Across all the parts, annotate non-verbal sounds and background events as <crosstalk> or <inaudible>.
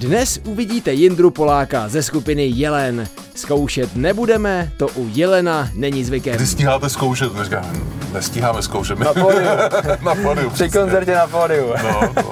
Dnes uvidíte Jindru Poláka ze skupiny Jelen. Zkoušet nebudeme, to u Jelena není zvykem. Kdy stíháte zkoušet? Nestíháme zkoušet. Na pódiu. <laughs> na pódiu. Při koncertě na pódiu. No, no.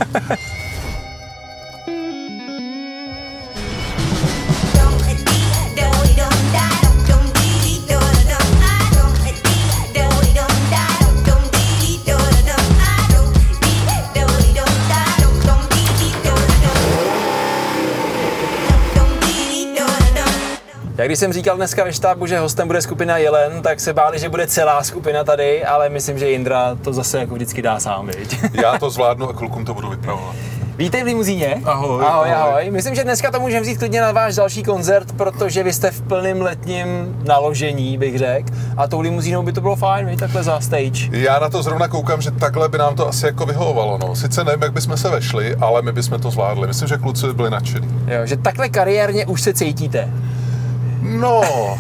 Když jsem říkal dneska ve štábu, že hostem bude skupina Jelen, tak se báli, že bude celá skupina tady, ale myslím, že Jindra to zase jako vždycky dá sám, viď? <laughs> Já to zvládnu a klukům to budu vypravovat. Vítej v limuzíně. Ahoj, ahoj. ahoj. ahoj. Myslím, že dneska to můžeme vzít klidně na váš další koncert, protože vy jste v plném letním naložení, bych řekl. A tou limuzínou by to bylo fajn, viď, takhle za stage. Já na to zrovna koukám, že takhle by nám to asi jako vyhovovalo. No. Sice nevím, jak bychom se vešli, ale my bychom to zvládli. Myslím, že kluci by byli nadšení. Jo, že takhle kariérně už se cítíte. No,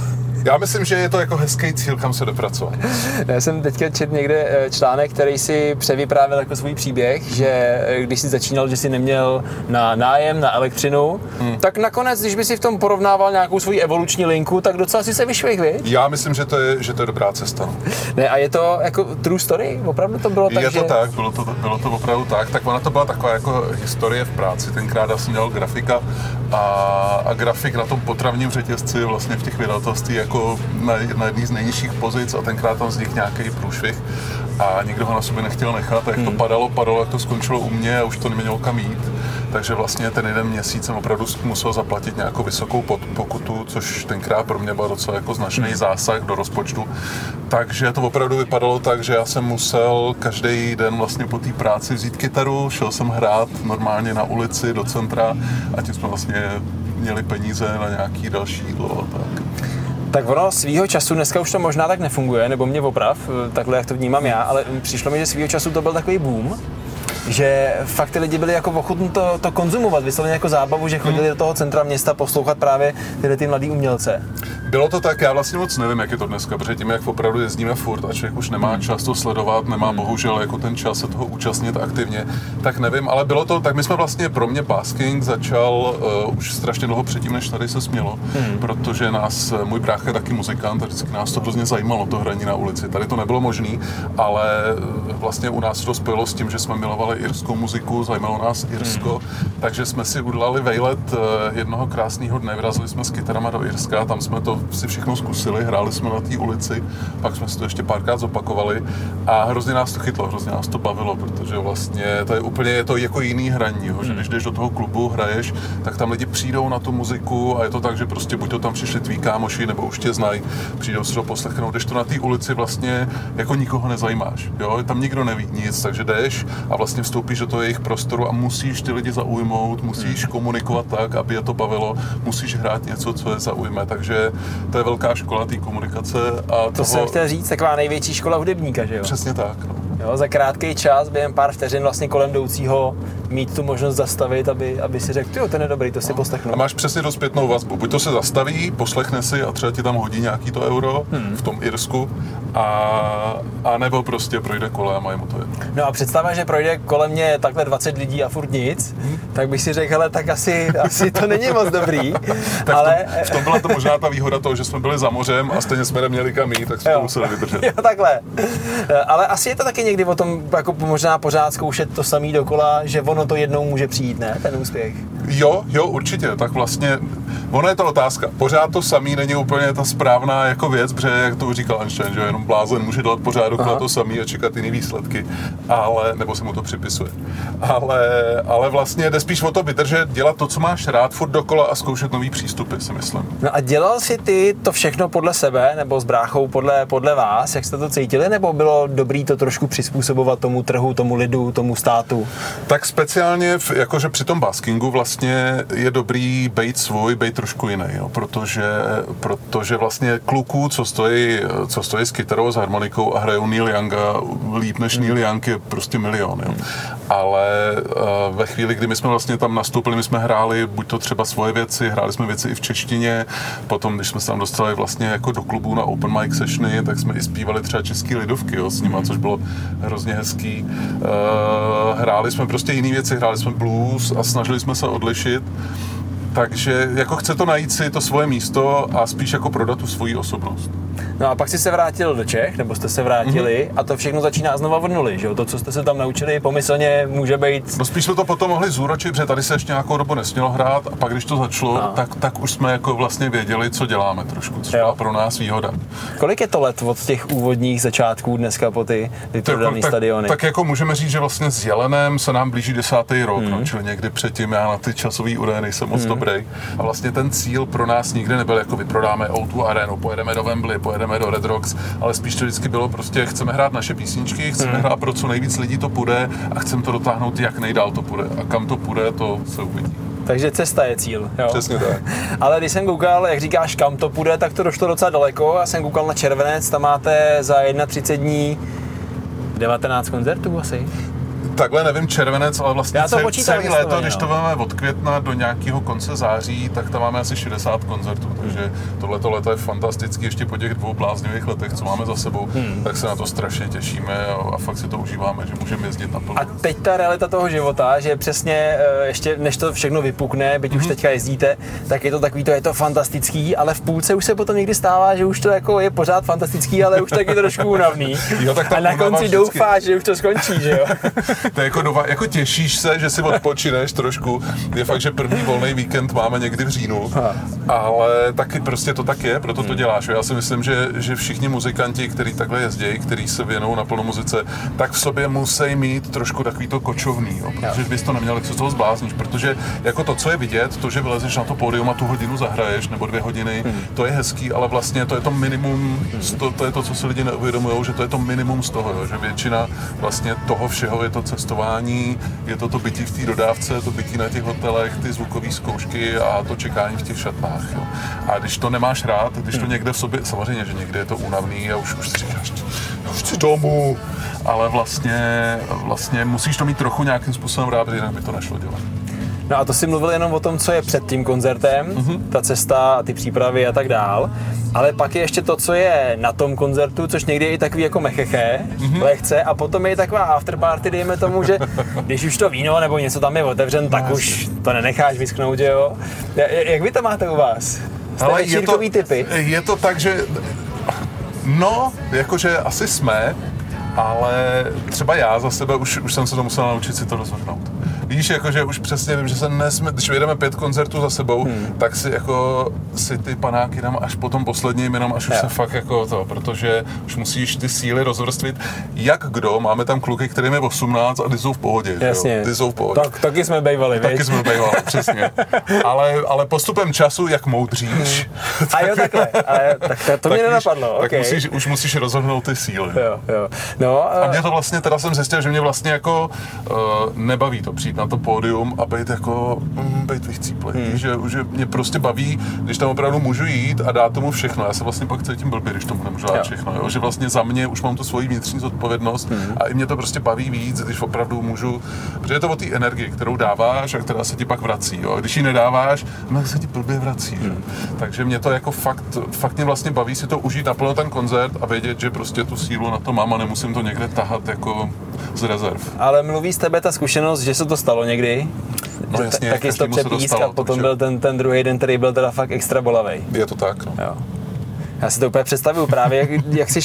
já myslím, že je to jako hezký cíl, kam se dopracovat. <laughs> Já jsem teďka četl někde eh, článek, který si převyprávěl jako svůj příběh, že eh, když si začínal, že si neměl na nájem, na elektřinu, hmm. tak nakonec, když by si v tom porovnával nějakou svoji evoluční linku, tak docela si se vyšvih, viď? Já myslím, že to je, že to je dobrá cesta. no. Ne, a je to jako true story? Opravdu to bylo tak, je že... to tak, bylo to, bylo to opravdu tak. Tak ona to byla taková jako historie v práci. Tenkrát já jsem dělal grafika a, a grafik na tom potravním řetězci vlastně v těch vydavatelství jako na, na jedný z nejnižších pozic a tenkrát tam vznikl nějaký průšvih a nikdo ho na sobě nechtěl nechat a jak to padalo, padalo, jak to skončilo u mě a už to nemělo kam jít. Takže vlastně ten jeden měsíc jsem opravdu musel zaplatit nějakou vysokou pokutu, což tenkrát pro mě byl docela jako značný zásah do rozpočtu. Takže to opravdu vypadalo tak, že já jsem musel každý den vlastně po té práci vzít kytaru, šel jsem hrát normálně na ulici do centra a tím jsme vlastně měli peníze na nějaký další jídlo a tak. Tak ono svýho času, dneska už to možná tak nefunguje, nebo mě oprav, takhle jak to vnímám já, ale přišlo mi, že svýho času to byl takový boom, že fakt ty lidi byli jako ochotní to, to konzumovat, vysloveně jako zábavu, že chodili do toho centra města poslouchat právě tyhle ty mladý umělce. Bylo to tak, já vlastně moc nevím, jak je to dneska, protože tím, jak opravdu jezdíme furt a člověk už nemá čas to sledovat, nemá bohužel jako ten čas se toho účastnit aktivně, tak nevím, ale bylo to, tak my jsme vlastně pro mě basking začal uh, už strašně dlouho předtím, než tady se smělo, hmm. protože nás, můj brácha je taky muzikant a vždycky nás to hrozně zajímalo, to hraní na ulici. Tady to nebylo možné, ale eh, vlastně u nás to spojilo s tím, že jsme milovali irskou muziku, zajímalo nás Irsko, hmm. takže jsme si udělali vejlet eh, jednoho krásného dne, vyrazili jsme s kytarama do Irska, tam jsme to si všechno zkusili, hráli jsme na té ulici, pak jsme si to ještě párkrát zopakovali a hrozně nás to chytlo, hrozně nás to bavilo, protože vlastně to je úplně je to jako jiný hraní, jo, že když jdeš do toho klubu, hraješ, tak tam lidi přijdou na tu muziku a je to tak, že prostě buď to tam přišli tví kámoši, nebo už tě znají, přijdou si to poslechnout, když to na té ulici vlastně jako nikoho nezajímáš, jo, tam nikdo neví nic, takže jdeš a vlastně vstoupíš do toho jejich prostoru a musíš ty lidi zaujmout, musíš komunikovat tak, aby je to bavilo, musíš hrát něco, co je zaujme, takže to je velká škola té komunikace a To toho... jsem chtěl říct, taková největší škola hudebníka, že jo? Přesně tak, no. Jo za krátký čas, během pár vteřin vlastně kolem jdoucího mít tu možnost zastavit, aby, aby si řekl, jo, ten je dobrý, to si poslechnu. A máš přesně tu zpětnou vazbu. Buď to se zastaví, poslechne si a třeba ti tam hodí nějaký to euro hmm. v tom Irsku, a, a nebo prostě projde kolem a je mu to jedno. No a představa, že projde kolem mě takhle 20 lidí a furt nic, tak bych si řekl, hele, tak asi, asi to není moc dobrý, <laughs> Tak ale... v, tom, <laughs> v tom byla to možná ta výhoda toho, že jsme byli za mořem a stejně jsme neměli kam jít, tak jsme to museli vydržet. <laughs> Jo, takhle. Ale asi je to taky někdy o tom, jako možná pořád zkoušet to samý dokola, že ono to jednou může přijít, ne, ten úspěch. Jo, jo, určitě. Tak vlastně, ono je to otázka. Pořád to samý není úplně ta správná jako věc, protože jak to už říkal Einstein, že jenom blázen může dělat pořád dokola to samý a čekat jiný výsledky, ale, nebo se mu to připisuje. Ale, ale vlastně jde spíš o to vydržet, dělat to, co máš rád, furt dokola a zkoušet nový přístupy, si myslím. No a dělal si ty to všechno podle sebe, nebo s bráchou podle, podle vás, jak jste to cítili, nebo bylo dobrý to trošku přizpůsobovat tomu trhu, tomu lidu, tomu státu? Tak speciálně, v, jakože při tom baskingu vlastně je dobrý být svůj, být trošku jiný, jo, protože, protože vlastně kluků, co stojí, co stojí s kytarou, s harmonikou a hrajou Neil Younga líp než Neil Young je prostě milion, jo. Ale uh, ve chvíli, kdy my jsme vlastně tam nastoupili, my jsme hráli buď to třeba svoje věci, hráli jsme věci i v češtině, potom, když jsme se tam dostali vlastně jako do klubu na open mic sessiony, tak jsme i zpívali třeba český lidovky jo, s nima, což bylo hrozně hezký. Uh, hráli jsme prostě jiné věci, hráli jsme blues a snažili jsme se odlišit. Takže jako chce to najít si to svoje místo a spíš jako prodat tu svoji osobnost. No a pak jsi se vrátil do Čech, nebo jste se vrátili mm-hmm. a to všechno začíná znova od nuly, že jo? To, co jste se tam naučili, pomyslně může být... No spíš jsme to potom mohli zúročit, protože tady se ještě nějakou dobu nesmělo hrát a pak, když to začalo, no. tak, tak už jsme jako vlastně věděli, co děláme trošku, což byla pro nás výhoda. Kolik je to let od těch úvodních začátků dneska po ty vyprodané stadiony? Tak, tak jako můžeme říct, že vlastně s Jelenem se nám blíží desátý rok, mm. no, čili někdy předtím já na ty časové údaje nejsem moc mm. dobrý. A vlastně ten cíl pro nás nikdy nebyl, jako vyprodáme O2 Arenu, pojedeme do Wembley, pojedeme do Red Rocks, ale spíš to vždycky bylo prostě, chceme hrát naše písničky, chceme hmm. hrát pro co nejvíc lidí to půjde a chceme to dotáhnout, jak nejdál to půjde. A kam to půjde, to se uvidí. Takže cesta je cíl. Jo? Přesně tak. <laughs> Ale když jsem koukal, jak říkáš, kam to půjde, tak to došlo docela daleko. Já jsem koukal na červenec, tam máte za 31 dní 19 koncertů asi. Takhle nevím, červenec, ale vlastně Já to celý, celý léto, no. když to máme od května do nějakého konce září, tak tam máme asi 60 koncertů, takže tohleto léto je fantastický, ještě po těch dvou bláznivých letech, co máme za sebou, hmm. tak se na to strašně těšíme a, a fakt si to užíváme, že můžeme jezdit na A teď ta realita toho života, že přesně eh, ještě než to všechno vypukne, byť hmm. už mhm. teďka jezdíte, tak je to takový, to je to fantastický, ale v půlce už se potom někdy stává, že už to jako je pořád fantastický, ale už taky trošku únavný. <laughs> jo, tak a na konci doufáš, že už to skončí, že jo? <laughs> to je jako, dova, jako těšíš se, že si odpočineš trošku. Je fakt, že první volný víkend máme někdy v říjnu, ale taky prostě to tak je, proto to hmm. děláš. Já si myslím, že, že všichni muzikanti, kteří takhle jezdí, kteří se věnou na plnou muzice, tak v sobě musí mít trošku takový to kočovný, jo, protože bys to neměl, jak se toho zblázníš, protože jako to, co je vidět, to, že vylezeš na to pódium a tu hodinu zahraješ, nebo dvě hodiny, hmm. to je hezký, ale vlastně to je to minimum, to, to je to, co si lidi neuvědomují, že to je to minimum z toho, jo, že většina vlastně toho všeho je to cestování, je to to bytí v té dodávce, to bytí na těch hotelech, ty zvukové zkoušky a to čekání v těch šatnách. Jo. A když to nemáš rád, když to hmm. někde v sobě, samozřejmě, že někde je to únavný a už, už si říkáš, už chci domů, ale vlastně, vlastně musíš to mít trochu nějakým způsobem rád, jinak by to nešlo dělat. No a to si mluvil jenom o tom, co je před tím koncertem, mm-hmm. ta cesta, ty přípravy a tak dál. Ale pak je ještě to, co je na tom koncertu, což někdy je i takový jako mecheché, mm-hmm. lehce, a potom je taková afterparty, dejme tomu, že když už to víno nebo něco tam je otevřen, tak no, už to nenecháš vyschnout, jo. Jak vy to máte u vás? Jste Ale je to, typy? je to tak, že no, jakože asi jsme, ale třeba já za sebe už, už jsem se to musel naučit si to rozvrhnout. Víš, jakože už přesně vím, že se nesmí, když vyjedeme pět koncertů za sebou, hmm. tak si jako si ty panáky dám až po tom posledním, jenom až už ja. se fakt jako to, protože už musíš ty síly rozvrstvit. Jak kdo, máme tam kluky, kterým je 18 a ty jsou v pohodě. Jasně. Jo? Ty jsou v pohodě. Tak, taky jsme bejvali, Taky jsme bejvali, <laughs> přesně. Ale, ale postupem času, jak moudříš. Hmm. <laughs> A jo, takhle. Ale, tak to, to mě nenapadlo. Tak okay. musíš, už musíš rozhodnout ty síly. Jo, jo. No, a... a mě to vlastně, teda jsem zjistil, že mě vlastně jako uh, nebaví to přijít na to pódium a být jako, mm, být vychcíplý. Hmm. Že, že mě prostě baví, když tam opravdu můžu jít a dát tomu všechno. Já se vlastně pak cítím blbě, když tomu nemůžu dát jo. všechno. Jo? Že vlastně za mě už mám tu svoji vnitřní zodpovědnost hmm. a i mě to prostě baví víc, když opravdu můžu, protože je to o té energii, kterou dáváš a která se ti pak vrací. Jo? Když ji nedáváš, no se ti blbě vrací. Hmm. Že? Takže mě to jako fakt, fakt mě vlastně baví si to užít naplno ten koncert a vědět, že prostě tu sílu na to mám a nemusím to někde tahat jako z rezerv. Ale mluví z tebe ta zkušenost, že se to stalo někdy? No jasně, taky to přepísk a potom takže... byl ten, ten druhý den, který byl teda fakt extra bolavý. Je to tak, no. Jo. Já si to úplně představuju právě, jak, jak jsi,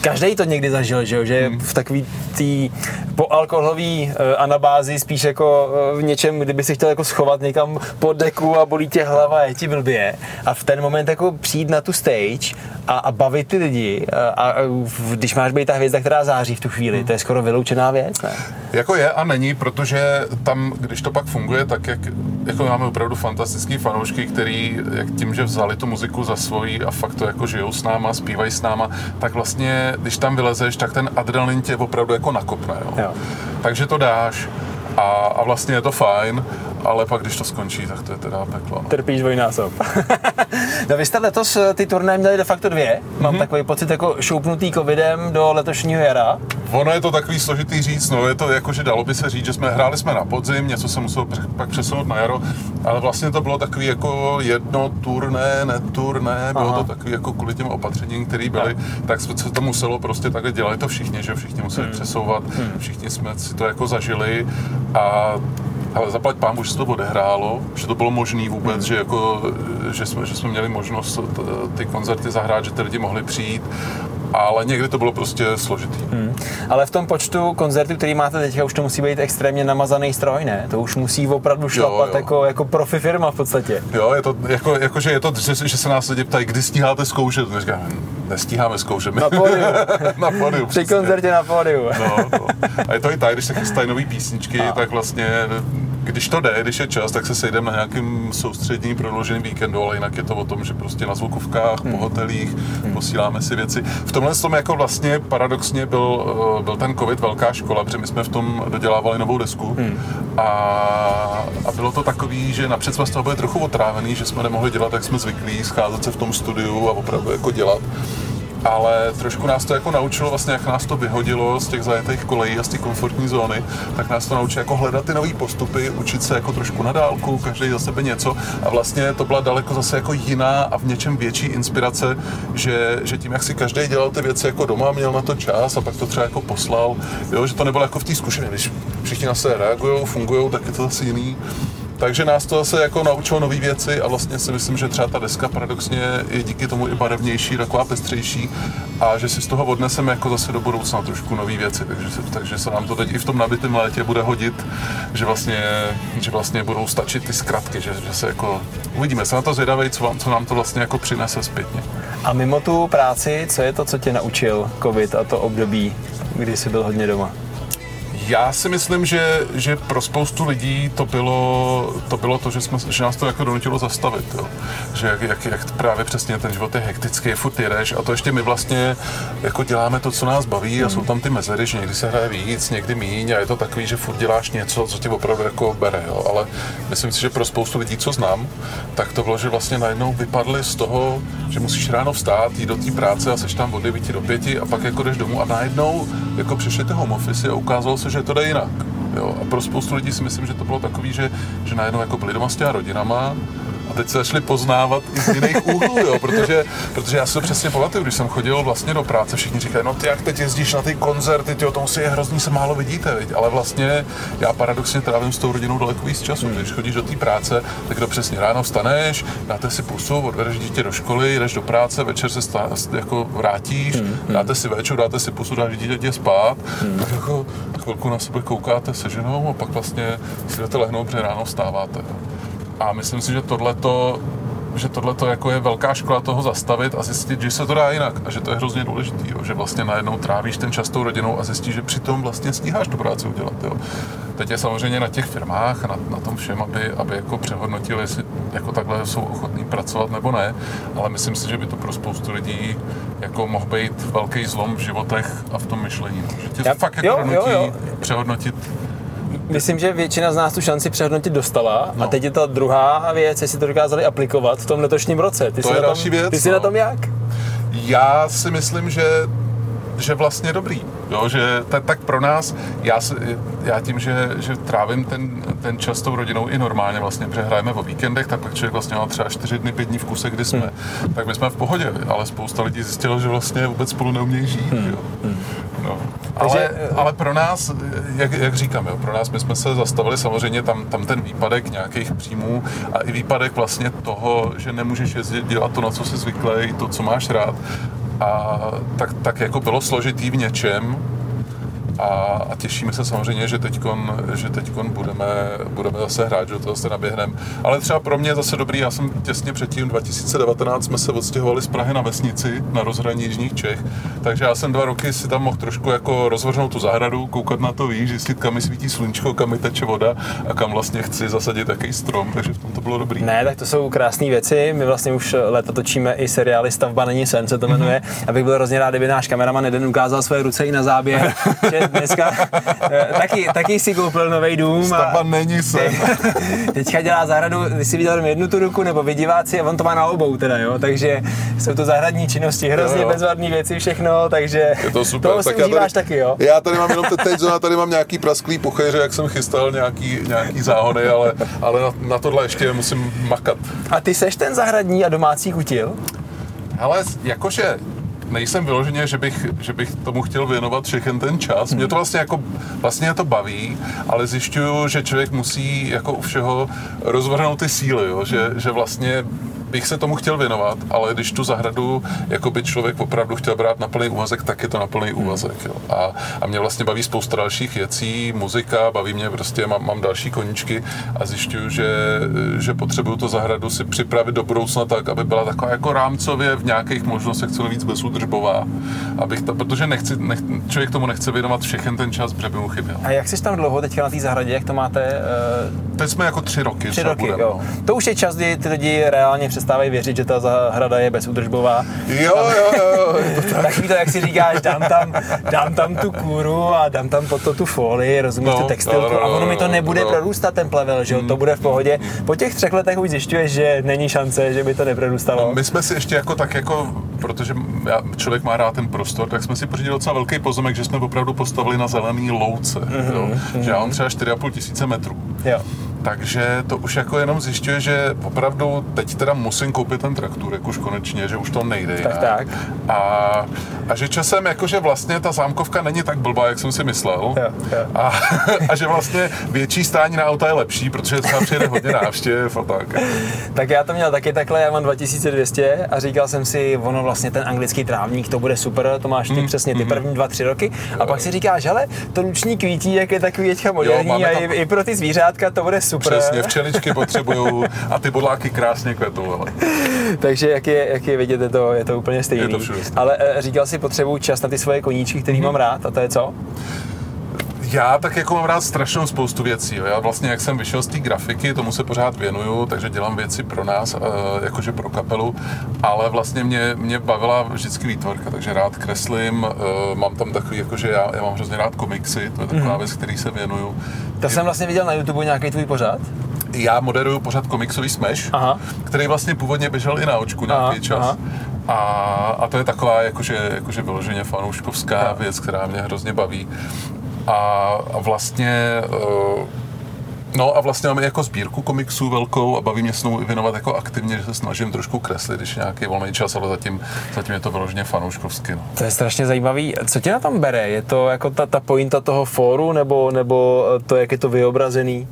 každý to někdy zažil, že, jo? že v takový tý poalkoholový uh, anabázi spíš jako uh, v něčem, kdyby si chtěl jako schovat někam pod deku a bolí tě hlava, je ti blbě. A v ten moment jako přijít na tu stage a, a bavit ty lidi a, a když máš být ta hvězda, která září v tu chvíli, to je skoro vyloučená věc, ne? Jako je a není, protože tam, když to pak funguje, tak jak, jako máme opravdu fantastický fanoušky, který jak tím, že vzali tu muziku za svoji a fakt to jako žijou s náma, zpívají s náma, tak vlastně, když tam vylezeš, tak ten adrenalin tě opravdu jako nakopne. Jo? Jo. Takže to dáš a, a vlastně je to fajn ale pak, když to skončí, tak to je teda peklo. No. Trpíš dvojnásob. <laughs> no vy jste letos eh, ty turné měli de facto dvě. Mám mm-hmm. takový pocit jako šoupnutý covidem do letošního jara. Ono je to takový složitý říct, no je to jako, že dalo by se říct, že jsme hráli jsme na podzim, něco se muselo pak přesunout na jaro, ale vlastně to bylo takový jako jedno turné, ne turné, bylo Aha. to takový jako kvůli těm opatřením, které byly, tak, tak se to muselo prostě takhle dělat to všichni, že všichni museli hmm. přesouvat, hmm. všichni jsme si to jako zažili a ale zaplať pán, že se to odehrálo, že to bylo možné vůbec, hmm. že, jako, že, jsme, že jsme měli možnost ty koncerty zahrát, že ty lidi mohli přijít ale někdy to bylo prostě složitý. Hmm. Ale v tom počtu koncertů, který máte teďka, už to musí být extrémně namazaný stroj, ne? To už musí opravdu šlapat jo, jo. Jako, jako profi firma v podstatě. Jo, je to, jako, jako že je to, že, že se nás lidi ptají, kdy stíháte zkoušet. My říkáme, nestíháme zkoušet. Na pódiu. <laughs> na pódiu. Při koncertě na pódiu. no, no. A je to i tak, když se chystají nové písničky, a. tak vlastně když to jde, když je čas, tak se sejdeme na nějakým soustředním prodlouženým víkendu, ale jinak je to o tom, že prostě na zvukovkách, hmm. po hotelích, hmm. posíláme si věci. V tomhle tom jako vlastně paradoxně byl, eh, byl ten covid velká škola, protože my jsme v tom dodělávali novou desku hmm. a, a bylo to takový, že napřed jsme z toho byli trochu otrávený, že jsme nemohli dělat, jak jsme zvyklí, scházet se v tom studiu a opravdu jako dělat ale trošku nás to jako naučilo, vlastně jak nás to vyhodilo z těch zajetých kolejí a z té komfortní zóny, tak nás to naučilo jako hledat ty nové postupy, učit se jako trošku na dálku, každý za sebe něco a vlastně to byla daleko zase jako jiná a v něčem větší inspirace, že, že tím, jak si každý dělal ty věci jako doma, měl na to čas a pak to třeba jako poslal, jo, že to nebylo jako v té zkušenosti, když všichni na se reagují, fungují, tak je to zase jiný. Takže nás to zase jako naučilo nové věci a vlastně si myslím, že třeba ta deska paradoxně je díky tomu i barevnější, taková pestřejší a že si z toho odneseme jako zase do budoucna trošku nové věci, takže se, takže se nám to teď i v tom nabitém létě bude hodit, že vlastně, že vlastně budou stačit ty zkratky, že, že se jako uvidíme, se na to zvědavej, co, vám, co nám to vlastně jako přinese zpětně. A mimo tu práci, co je to, co tě naučil covid a to období, kdy jsi byl hodně doma? Já si myslím, že, že pro spoustu lidí to bylo to, bylo to že, jsme, že nás to jako donutilo zastavit. Jo. Že jak, jak, jak, právě přesně ten život je hektický, furt jedeš a to ještě my vlastně jako děláme to, co nás baví a jsou tam ty mezery, že někdy se hraje víc, někdy míň a je to takový, že furt děláš něco, co tě opravdu jako bere. Jo. Ale myslím si, že pro spoustu lidí, co znám, tak to bylo, že vlastně najednou vypadli z toho, že musíš ráno vstát, jít do té práce a seš tam od 9 do 5 a pak jako jdeš domů a najednou jako přišli ty home office a ukázalo se, že to jde jinak. Jo? A pro spoustu lidí si myslím, že to bylo takový, že, že najednou jako byli doma s těma rodinama, a teď se začali poznávat i z jiných úhlů, jo, protože, protože já si to přesně pamatuju, když jsem chodil vlastně do práce, všichni říkají, no ty jak teď jezdíš na ty koncerty, ty o tom si je hrozný, se málo vidíte, viď? ale vlastně já paradoxně trávím s tou rodinou daleko víc času, když chodíš do té práce, tak to přesně ráno vstaneš, dáte si pusu, odvedeš dítě do školy, jdeš do práce, večer se stá, jako vrátíš, hmm, hmm. dáte si večer, dáte si pusu, dáš dítě spát, hmm. tak jako chvilku na sebe koukáte se ženou a pak vlastně si jdete lehnout, protože ráno vstáváte. Jo. A myslím si, že tohleto že tohle jako je velká škola toho zastavit a zjistit, že se to dá jinak a že to je hrozně důležité, že vlastně najednou trávíš ten čas tou rodinou a zjistíš, že přitom vlastně stíháš tu práci udělat. Jo. Teď je samozřejmě na těch firmách a na, na tom všem, aby, aby jako přehodnotili, jestli jako takhle jsou ochotní pracovat nebo ne, ale myslím si, že by to pro spoustu lidí jako mohl být velký zlom v životech a v tom myšlení. No. Že tě Já, fakt jako jo, jo, jo. přehodnotit Myslím, že většina z nás tu šanci přehodnotit dostala no. a teď je ta druhá věc, jestli to dokázali aplikovat v tom letošním roce. Ty to je další tom, věc. Ty jsi no. na tom jak? Já si myslím, že že vlastně dobrý, jo, že t- tak pro nás, já, já tím, že, že trávím ten, ten čas s tou rodinou i normálně vlastně, protože hrajeme o víkendech, tak pak člověk vlastně má třeba čtyři dny, pět dní v kuse, kdy jsme, hmm. tak my jsme v pohodě, ale spousta lidí zjistilo, že vlastně vůbec spolu neumějí žít, hmm. jo. Hmm. No. Takže, ale, ale pro nás, jak, jak říkám, jo, pro nás my jsme se zastavili samozřejmě tam, tam ten výpadek nějakých příjmů a i výpadek vlastně toho, že nemůžeš jezdit dělat to, na co jsi zvyklý, to, co máš rád. A tak, tak jako bylo složitý v něčem, a, a těšíme se samozřejmě, že teďkon, že teďkon budeme, budeme zase hrát, že to zase naběhneme. Ale třeba pro mě je zase dobrý, já jsem těsně předtím, 2019 jsme se odstěhovali z Prahy na vesnici, na rozhraní Jižních Čech, takže já jsem dva roky si tam mohl trošku jako rozvrhnout tu zahradu, koukat na to víš, zjistit, kam mi svítí sluníčko, kam mi teče voda a kam vlastně chci zasadit jaký strom, takže v tom to bylo dobrý. Ne, tak to jsou krásné věci. My vlastně už leta točíme i seriály Stavba není sen, se to jmenuje. Mm-hmm. Abych byl hrozně rád, kdyby náš kameraman jeden ukázal své ruce i na záběr, <laughs> že dneska eh, taky, taky si koupil nový dům. Stavba není sen. <laughs> Teďka dělá zahradu, ty si viděl jenom jednu tu ruku, nebo vy diváci, a on to má na obou teda, jo, takže jsou to zahradní činnosti, hrozně Jo, jo. bezvadné věci, všechno, takže Je to super. toho si tak já užíváš taky, jo. Já tady mám jenom te- teď, zrovna tady mám nějaký prasklý puchéře, jak jsem chystal nějaký, nějaký záhony, ale, ale na, na, tohle ještě musím makat. A ty seš ten zahradní a domácí kutil? Ale jakože nejsem vyloženě, že bych, že bych tomu chtěl věnovat všechen ten čas. Mě to vlastně jako, vlastně to baví, ale zjišťuju, že člověk musí jako u všeho rozvrhnout ty síly, jo? Že, že vlastně bych se tomu chtěl věnovat, ale když tu zahradu jako by člověk opravdu chtěl brát na plný úvazek, tak je to na plný úvazek. Jo. A, a mě vlastně baví spousta dalších věcí, muzika, baví mě prostě, mám, mám další koníčky a zjišťuju, že, že potřebuju tu zahradu si připravit do budoucna tak, aby byla taková jako rámcově v nějakých možnostech co nejvíc bezúdržbová. Abych ta, protože nechci, nech, člověk tomu nechce věnovat všechen ten čas, protože by mu chyběl. A jak jsi tam dlouho teďka na té zahradě, jak to máte? Uh, Teď jsme jako tři roky. tři roky, budeme, jo. no. To už je čas, kdy ty lidi reálně přestávají věřit, že ta zahrada je bezúdržbová. Jo, jo, jo, je to <laughs> tak. Takový to, jak si říkáš, dám tam, dám tam tu kůru a dám tam pod to tu folii, rozumíš, No, tu textilku no, no, a ono mi to no, nebude no. prorůstat ten plevel, že jo, to bude v pohodě. Po těch třech letech už zjišťuješ, že není šance, že by to neprorůstalo. My jsme si ještě jako tak jako, protože já, člověk má rád ten prostor, tak jsme si pořídili docela velký pozemek, že jsme opravdu postavili na zelený louce, Mhm, jo? že já mám třeba 4,5 tisíce metrů. Jo. Takže to už jako jenom zjišťuje, že opravdu teď teda musím koupit ten traktorek už konečně, že už to nejde Tak, jinak. tak. A, a že časem jakože vlastně ta zámkovka není tak blbá, jak jsem si myslel. Jo, jo. A, <laughs> a, že vlastně větší stání na auta je lepší, protože třeba přijede hodně návštěv a tak. Tak já to měl taky takhle, já mám 2200 a říkal jsem si, ono vlastně ten anglický trávník, to bude super, to máš ty přesně ty první dva, tři roky. A pak si říkáš, hele, to luční kvítí, jak je takový teďka moderní máme a i, i, pro ty zvířátka to bude super. Přesně, včeličky potřebují a ty bodláky krásně kvetou. Ale. Takže jak je, jak je vidět, je to, je to úplně stejný. Je to všude stejný. Ale eh, říkal si, potřebuju čas na ty svoje koníčky, který mám rád, a to je co? Já tak jako mám rád strašnou spoustu věcí. Jo. Já vlastně, jak jsem vyšel z té grafiky, tomu se pořád věnuju, takže dělám věci pro nás, eh, jakože pro kapelu, ale vlastně mě, mě bavila vždycky výtvarka, takže rád kreslím, eh, mám tam takový, jakože já, já mám hrozně rád komiksy, to je taková věc, který se věnuju. To jsem vlastně viděl na YouTube nějaký tvůj pořad. Já moderuju pořád komiksový Smash, Aha. který vlastně původně běžel i na očku nějaký Aha, čas. aha. A, a to je taková jakože, jakože vyloženě fanouškovská věc, která mě hrozně baví. A, vlastně uh, No a vlastně máme jako sbírku komiksů velkou a baví mě s nou i věnovat jako aktivně, že se snažím trošku kreslit, když nějaký volný čas, ale zatím, zatím je to vyloženě fanouškovsky. No. To je strašně zajímavý. Co tě na tom bere? Je to jako ta, ta pointa toho fóru, nebo, nebo to, jak je to vyobrazený?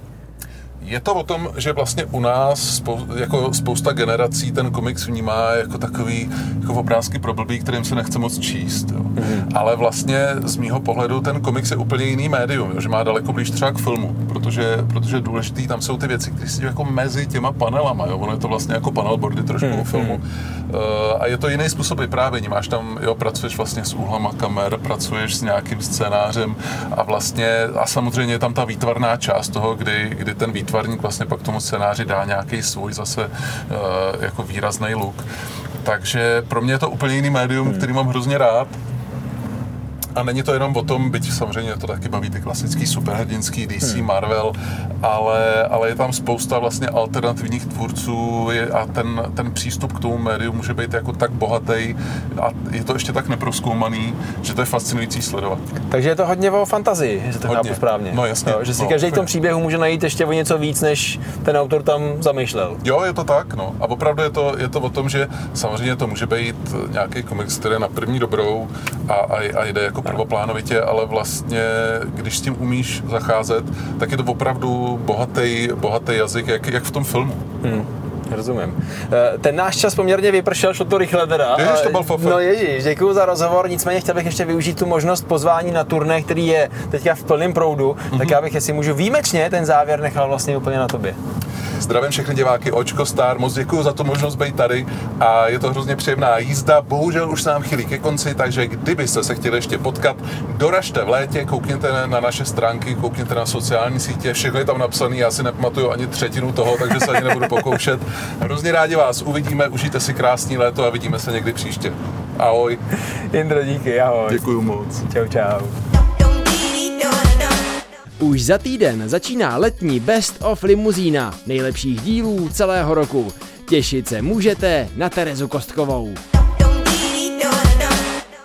Je to o tom, že vlastně u nás spou, jako spousta generací ten komiks vnímá jako takový jako obrázky pro blbý, kterým se nechce moc číst. Jo. Mm. Ale vlastně z mýho pohledu ten komiks je úplně jiný médium, jo, že má daleko blíž třeba k filmu, protože, protože důležitý tam jsou ty věci, které jsou jako mezi těma panelama. Jo. Ono je to vlastně jako panelboardy trošku mm. o filmu. Uh, a je to jiný způsob vyprávění. Máš tam, jo, pracuješ vlastně s úhlama kamer, pracuješ s nějakým scénářem a vlastně, a samozřejmě je tam ta výtvarná část toho, kdy, kdy ten výtvarník vlastně pak tomu scénáři dá nějaký svůj zase uh, jako výrazný look. Takže pro mě je to úplně jiný médium, který mám hrozně rád. A není to jenom o tom, byť samozřejmě to taky baví ty klasický superhrdinský DC, hmm. Marvel, ale, ale je tam spousta vlastně alternativních tvůrců je, a ten, ten přístup k tomu médiu může být jako tak bohatý a je to ještě tak neproskoumaný, že to je fascinující sledovat. Takže je to hodně o fantazii, že to chápu správně. No, jasně. Jo, že si No. každý v tom příběhu může najít ještě o něco víc, než ten autor tam zamýšlel. Jo, je to tak, no. A opravdu je to, je to o tom, že samozřejmě to může být nějaký komiks, který je na první dobrou a, a, a jde jako prvoplánovitě, ale vlastně, když s tím umíš zacházet, tak je to opravdu bohatý, bohatý jazyk, jak, jak v tom filmu. Hmm. Rozumím. Eh, Ten náš čas poměrně vypršel, šlo to rychle teda. Ježiš, to A- byl fofr. No ježíš, děkuji za rozhovor, nicméně chtěl bych ještě využít tu možnost pozvání na turné, který je teďka v plném proudu, Mhm. tak já bych, jestli můžu výjimečně, ten závěr nechal vlastně úplně na tobě. Zdravím všechny diváky Očko Star, moc děkuji za tu možnost být tady a je to hrozně příjemná jízda. Bohužel už se nám chýlí ke konci, takže kdybyste se chtěli ještě potkat, doražte v létě, koukněte na naše stránky, koukněte na sociální sítě, všechno je tam napsané, já si nepamatuju ani třetinu toho, takže se ani nebudu pokoušet. Hrozně rádi vás uvidíme, užijte si krásný léto a vidíme se někdy příště. Ahoj, Jindro, díky, ahoj. děkuji moc. Čau, čau. Už za týden začíná letní Best of Limuzína, nejlepších dílů celého roku. Těšit se můžete na Terezu Kostkovou.